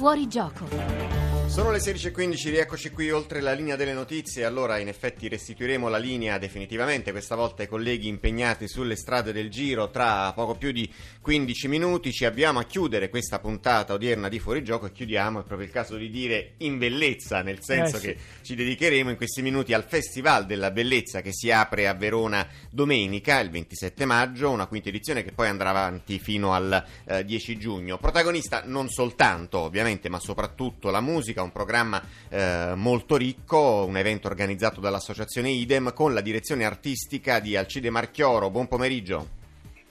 Fuori gioco. Sono le 16.15, rieccoci qui oltre la linea delle notizie. Allora, in effetti, restituiremo la linea definitivamente, questa volta ai colleghi impegnati sulle strade del Giro. Tra poco più di 15 minuti ci abbiamo a chiudere questa puntata odierna di Fuorigioco e chiudiamo, è proprio il caso di dire, in bellezza, nel senso eh sì. che ci dedicheremo in questi minuti al Festival della Bellezza che si apre a Verona domenica, il 27 maggio, una quinta edizione che poi andrà avanti fino al eh, 10 giugno. Protagonista non soltanto, ovviamente, ma soprattutto la musica un programma eh, molto ricco, un evento organizzato dall'associazione Idem con la direzione artistica di Alcide Marchioro. Buon pomeriggio.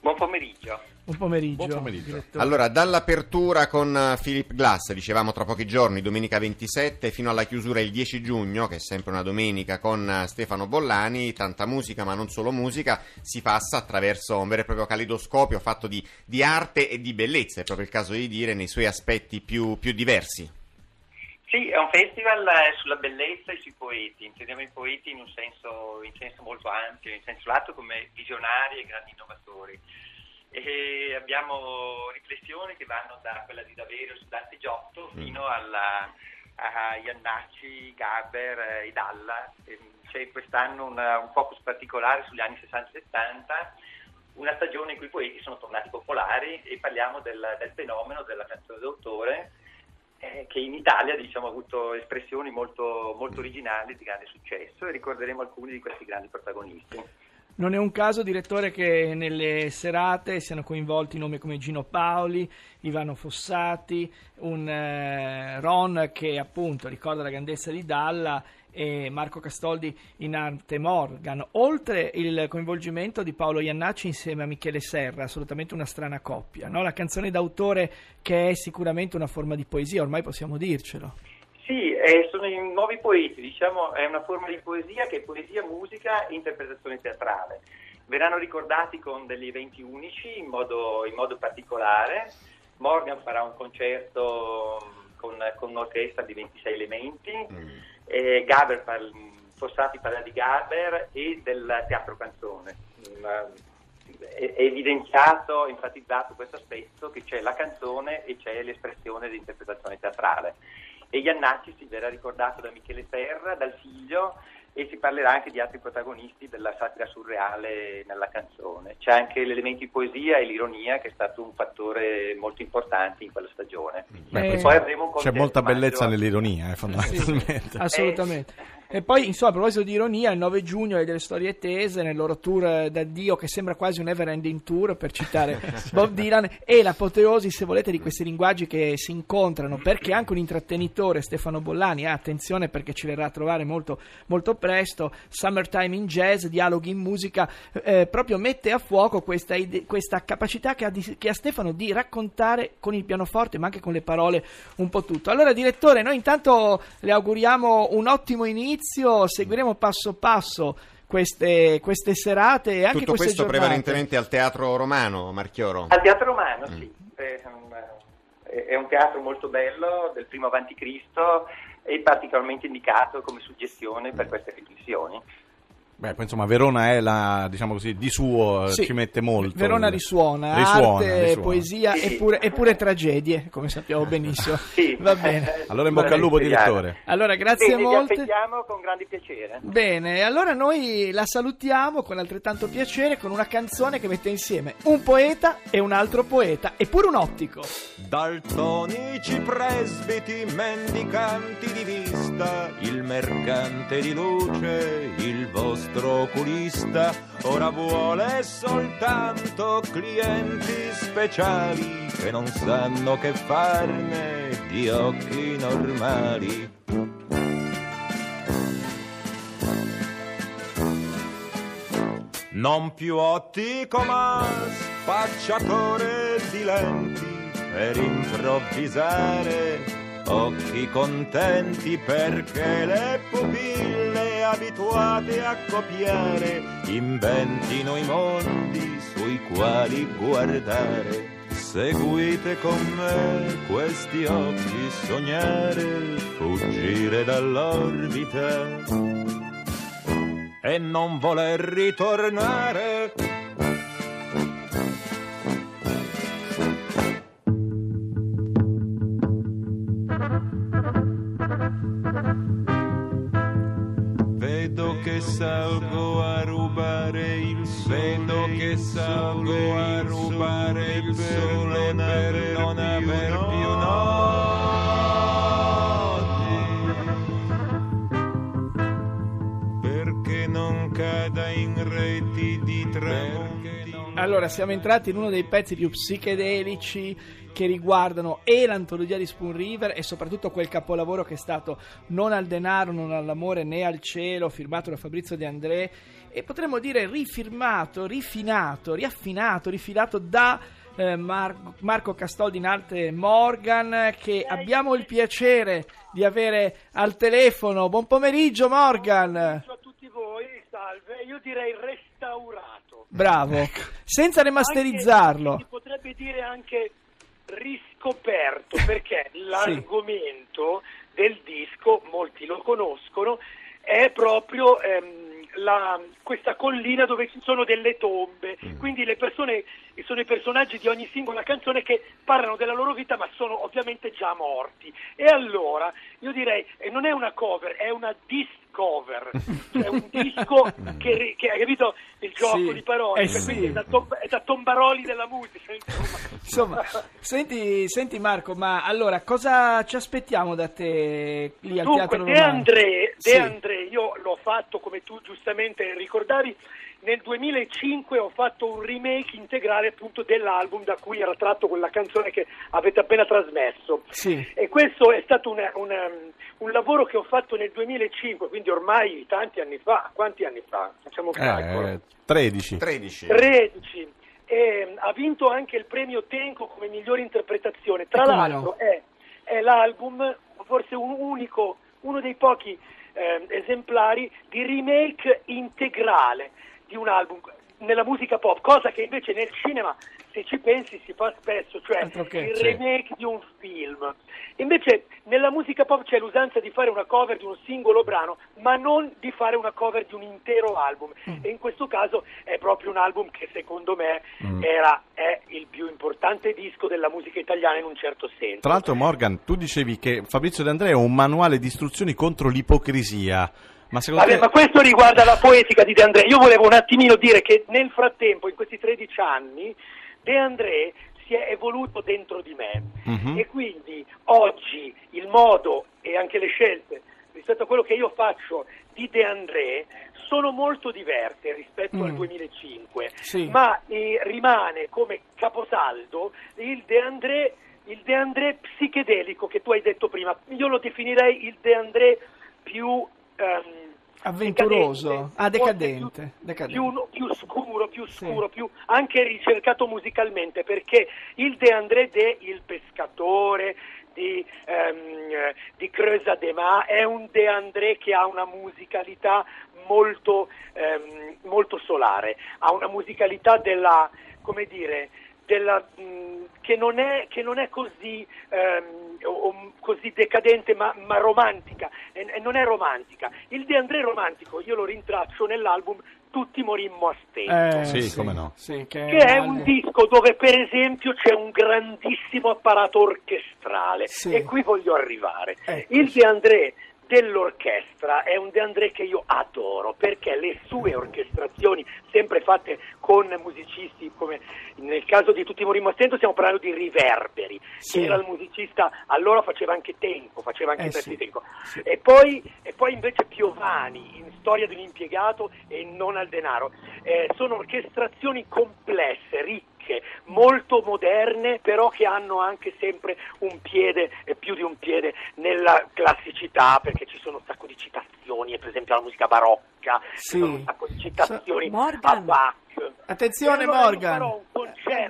Buon pomeriggio. Buon pomeriggio. Buon pomeriggio. Allora, dall'apertura con eh, Philip Glass, dicevamo tra pochi giorni, domenica 27, fino alla chiusura il 10 giugno, che è sempre una domenica, con eh, Stefano Bollani, tanta musica, ma non solo musica, si passa attraverso un vero e proprio calidoscopio fatto di, di arte e di bellezza, è proprio il caso di dire, nei suoi aspetti più, più diversi. Sì, è un festival eh, sulla bellezza e sui poeti, intendiamo i poeti in un senso, in senso molto ampio, in senso lato come visionari e grandi innovatori. E abbiamo riflessioni che vanno da quella di Daverio su Dante Giotto mm. fino alla, a Iannacci, Gaber e eh, Dalla. C'è quest'anno una, un focus particolare sugli anni 60-70 una stagione in cui i poeti sono tornati popolari e parliamo del, del fenomeno della canzone d'autore eh, che in Italia diciamo, ha avuto espressioni molto, molto originali di grande successo e ricorderemo alcuni di questi grandi protagonisti. Non è un caso, direttore, che nelle serate siano coinvolti nomi come Gino Paoli, Ivano Fossati, un eh, Ron che appunto ricorda la grandezza di Dalla e Marco Castoldi in arte Morgan, oltre il coinvolgimento di Paolo Iannacci insieme a Michele Serra, assolutamente una strana coppia, no? la canzone d'autore che è sicuramente una forma di poesia, ormai possiamo dircelo. Sì, eh, sono i nuovi poeti, diciamo, è una forma di poesia che è poesia, musica e interpretazione teatrale. Verranno ricordati con degli eventi unici in modo, in modo particolare. Morgan farà un concerto con, con un'orchestra di 26 elementi. Mm eh, Gaber, par- Fossati parla di Gaber e del teatro canzone. Mm, è, è evidenziato, enfatizzato questo aspetto che c'è la canzone e c'è l'espressione di interpretazione teatrale. E Iannacci si verrà ricordato da Michele Serra, dal figlio, e si parlerà anche di altri protagonisti della satira surreale nella canzone. C'è anche l'elemento di poesia e l'ironia che è stato un fattore molto importante in quella stagione. Beh, eh, c'è molta bellezza nell'ironia, eh, fondamentalmente. Sì, assolutamente. Eh, e poi, insomma, a proposito di ironia, il 9 giugno è delle storie tese nel loro tour da Dio, che sembra quasi un never ending tour, per citare Bob Dylan, e l'apoteosi, se volete, di questi linguaggi che si incontrano, perché anche un intrattenitore, Stefano Bollani, ah, attenzione perché ci verrà a trovare molto, molto presto, Summertime in Jazz, dialoghi in musica, eh, proprio mette a fuoco questa, ide- questa capacità che ha, di- che ha Stefano di raccontare con il pianoforte, ma anche con le parole, un po' tutto. Allora, direttore, noi intanto le auguriamo un ottimo inizio all'inizio, seguiremo passo passo queste, queste serate e anche Tutto queste questo giornate. prevalentemente al Teatro Romano, Marchioro? Al Teatro Romano, mm. sì. È un, è un teatro molto bello, del primo avanti Cristo e particolarmente indicato come suggestione per queste riflessioni. Beh, poi insomma Verona è la, diciamo così, di suo, sì, ci mette molto. Verona risuona, risuona arte, risuona. poesia sì. eppure, eppure, tragedie, come sappiamo benissimo. Sì. Va bene. Allora in bocca al lupo, direttore. Allora, grazie bene, molte. Vi aspettiamo con grande piacere. Bene, allora noi la salutiamo con altrettanto piacere con una canzone che mette insieme un poeta e un altro poeta, eppure un ottico. Daltonici presbiti, mendicanti di vista, il mercante di luce, il vostro nostro oculista ora vuole soltanto clienti speciali che non sanno che farne di occhi normali. Non più ottico ma spacciatore di lenti per improvvisare occhi contenti perché le pupille abituate a copiare inventino i mondi sui quali guardare. Seguite con me questi occhi sognare, fuggire dall'orbita e non voler ritornare salgo a rubare il sole, vedo che salgo a rubare il sole per non aver più notti. Perché non cada in reti di tramonti. Allora, siamo entrati in uno dei pezzi più psichedelici che riguardano e l'antologia di Spoon River e soprattutto quel capolavoro che è stato Non al denaro, non all'amore né al cielo, firmato da Fabrizio De André e potremmo dire rifirmato, rifinato, riaffinato, rifilato da eh, Mar- Marco Castoldi in arte Morgan che abbiamo il piacere di avere al telefono. Buon pomeriggio Morgan. Ciao a tutti voi, salve. Io direi restaurato. Bravo. Senza remasterizzarlo. Anche, si potrebbe dire anche riscoperto perché l'argomento del disco, molti lo conoscono, è proprio ehm, la, questa collina dove ci sono delle tombe, quindi le persone sono i personaggi di ogni singola canzone che parlano della loro vita ma sono ovviamente già morti. E allora io direi, e non è una cover, è una discover, cioè un disco che, che hai capito il gioco Sì, di parole, eh cioè, sì. è da, tom- è da tombaroli della musica. Insomma. Senti, senti Marco, ma allora cosa ci aspettiamo da te lì al Dunque, Teatro De Romano? André, De Sì. André, io l'ho fatto come tu giustamente ricordavi, nel 2005 ho fatto un remake integrale appunto dell'album da cui era tratto quella canzone che avete appena trasmesso. Sì. E questo è stato una- una- un lavoro che ho fatto nel 2005, quindi ormai tanti anni fa. Quanti anni fa? Facciamo un calcolo. Eh, 13. 13. 13. E, ha vinto anche il premio Tenco come migliore interpretazione. Tra l'altro no? è, è l'album, forse un unico, uno dei pochi ehm, esemplari di remake integrale di un album nella musica pop, cosa che invece nel cinema, se ci pensi, si fa spesso, cioè il remake di un film. Invece nella musica pop c'è l'usanza di fare una cover di un singolo brano, ma non di fare una cover di un intero album. Mm. E in questo caso è proprio un album che secondo me Mm. era, è il più importante disco della musica italiana in un certo senso. Tra l'altro, Morgan, tu dicevi che Fabrizio De Andrea è un manuale di istruzioni contro l'ipocrisia. Ma secondo Vabbè, te... ma questo riguarda la poetica di De André. Io volevo un attimino dire che nel frattempo, in questi 13 anni, De André si è evoluto dentro di me Mhm. e quindi oggi il modo e anche le scelte rispetto a quello che io faccio di De André sono molto diverse rispetto Mm. al 2005, Sì. ma eh, rimane come caposaldo il De André il De André psichedelico che tu hai detto prima. Io lo definirei il De André più ehm, Avventuroso. decadente, Ah, decadente, forse decadente. Più, più scuro, più Sì. scuro, più anche ricercato musicalmente, perché il De André de Il Pescatore di, ehm, di Creusa de Ma è un De André che ha una musicalità molto, ehm, molto solare, ha una musicalità della, come dire, della, mh, che, non è, che non è così, ehm, o- o così decadente ma, ma romantica, e, e non è romantica. Il De André romantico io lo rintraccio nell'album Tutti morimmo a stento. Eh, Sì, come no. sì, che, Che è un disco dove per esempio c'è un grandissimo apparato orchestrale Sì. e qui voglio arrivare. Ecco, Il sì. De André dell'orchestra è un De André che io adoro perché le sue orchestrazioni sempre fatte con musicisti come nel caso di Tutti morimmo a stento stiamo parlando di Riverberi Sì. che era il musicista allora faceva anche tempo faceva anche Eh, sì. tempo Sì. e poi, e poi invece Piovani in Storia di un impiegato e non al denaro. Eh, sono orchestrazioni complesse, ricche, molto moderne, però che hanno anche sempre un piede e più di un piede nella classicità, perché ci sono un sacco di citazioni, e per esempio la musica barocca, Sì. ci sono un sacco di citazioni Morgan. a Bach. Attenzione, allora Morgan.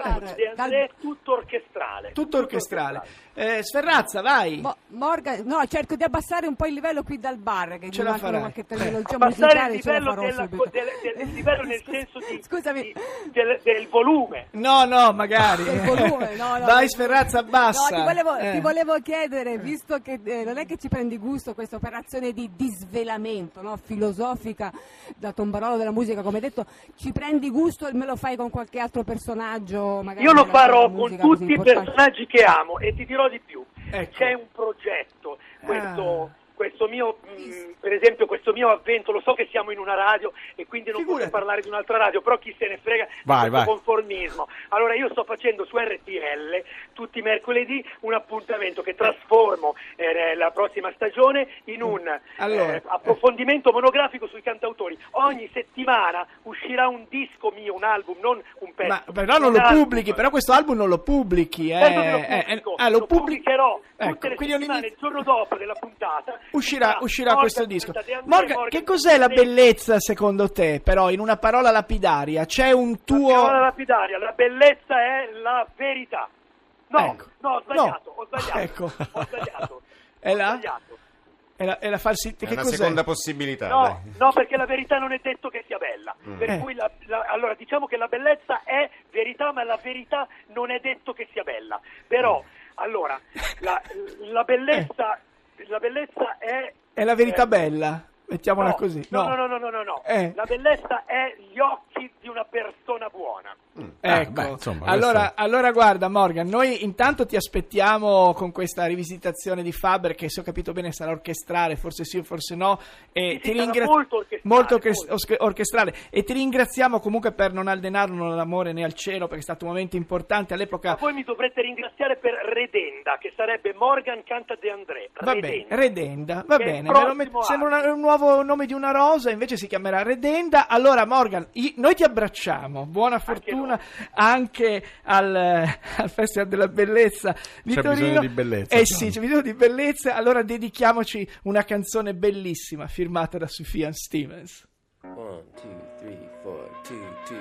Farò un concerto Guarda, di André tutto orchestrale. Tutto orchestrale. Eh, Sferrazza, vai. Mo- Morgan, no, cerco di abbassare un po' il livello qui dal bar, che Ce la mancano farai. qualche terminologia Abbassare il musicale, ce la livello, farò della- del, del- il livello nel senso di, Scusami. di- del, del volume. No, no, magari. Del volume, no, no. Vai, Sferrazza, abbassa. No, ti volevo, Eh. ti volevo chiedere, visto che eh, non è che ci prendi gusto questa operazione di disvelamento no, filosofica da tombarolo della musica, come hai detto, ci prendi gusto e me lo fai con qualche altro personaggio? Magari Io lo farò con tutti i personaggi che amo e ti dirò di più. Ecco. C'è un progetto, questo, Ah. Questo mio, mh, per esempio, questo mio avvento, lo so che siamo in una radio e quindi non Figurati. posso parlare di un'altra radio, però chi se ne frega Vai, vai. conformismo. Allora io sto facendo su RTL tutti i mercoledì un appuntamento che trasformo eh, la prossima stagione in un Allora. eh, approfondimento monografico sui cantautori. Ogni settimana uscirà un disco mio, un album, non un pezzo. Ma però non lo album. pubblichi, però questo album non lo pubblichi. Eh, Certo lo eh, pubblico, ah, lo pubblicherò Ecco, tutte le settimane, il giorno dopo della puntata Uscirà, uscirà Morgan questo disco. Morgan, Morgan che cos'è la bellezza secondo te, però, in una parola lapidaria? C'è un La tuo... parola lapidaria, la bellezza è la verità. No, Ecco. no, ho sbagliato, No. ho sbagliato. Ecco. Ho sbagliato. È ho la? sbagliato. È la, è la falsi- È Che una cos'è? seconda possibilità. No, no, perché la verità non è detto che sia bella. Per Eh. cui la- la- allora diciamo che la bellezza è verità, ma la verità non è detto che sia bella. Però, allora, la, la bellezza, la bellezza è È la verità eh, bella, mettiamola no, così. No, no, no, no, no, no, no. Eh. La bellezza è gli occhi di una persona buona. Ah, Ecco, beh, insomma, allora, questo- allora guarda Morgan, noi intanto ti aspettiamo con questa rivisitazione di Faber che se ho capito bene sarà orchestrale, forse sì o forse no, e Sì, ti sì, sarà ringra- molto orchestrale, molto orches- molto. osche- orchestrale e ti ringraziamo comunque per non al denaro, non all'amore né al cielo perché è stato un momento importante all'epoca. Ma voi mi dovrete ringraziare per Redenda, che sarebbe Morgan Canta De André. Va bene, Redenda, va bene, met- sembra una- un nuovo nome di una rosa, invece si chiamerà Redenda. Allora Morgan, i- noi ti abbracciamo, buona fortuna anche al, al Festival della Bellezza di C'è Torino. bisogno di bellezza, Eh sì, c'è bisogno di bellezza, allora dedichiamoci una canzone bellissima firmata da Sufjan Stevens. One, two, three, four, two, two,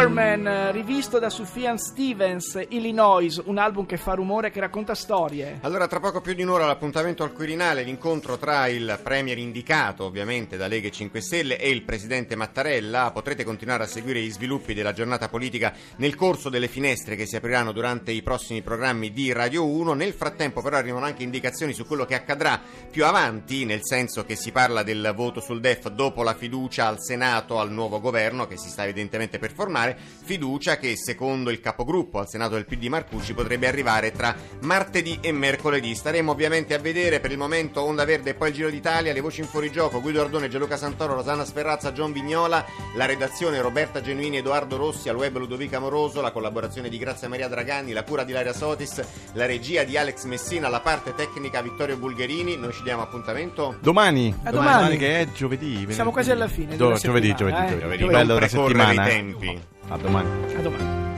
Superman, eh, rivisto da Sufjan Stevens, Illinois, un album che fa rumore, che racconta storie. Allora, tra poco più di un'ora l'appuntamento al Quirinale, l'incontro tra il Premier indicato ovviamente da Lega e 5 Stelle e il Presidente Mattarella. Potrete continuare a seguire gli sviluppi della giornata politica nel corso delle finestre che si apriranno durante i prossimi programmi di Radio 1. Nel frattempo però arrivano anche indicazioni su quello che accadrà più avanti, nel senso che si parla del voto sul DEF dopo la fiducia al Senato al nuovo governo che si sta evidentemente per formare, fiducia che secondo il capogruppo al Senato del PD Marcucci potrebbe arrivare tra martedì e mercoledì. Staremo ovviamente a vedere per il momento Onda Verde e poi il Giro d'Italia, le voci in fuorigioco, Guido Ardone, Gianluca Santoro, Rosanna Sferrazza, John Vignola, la redazione Roberta Genuini, Edoardo Rossi, al web Ludovica Moroso, la collaborazione di Grazia Maria Dragani, la cura di Laria Sotis, la regia di Alex Messina, la parte tecnica Vittorio Bulgherini. Noi ci diamo appuntamento Domani, A domani. che è giovedì. venerdì. Siamo quasi alla fine Do- giovedì, settimana, giovedì, eh. giovedì. Giovedì, Bello della precorrere i settimana. tempi. A domani. A domani.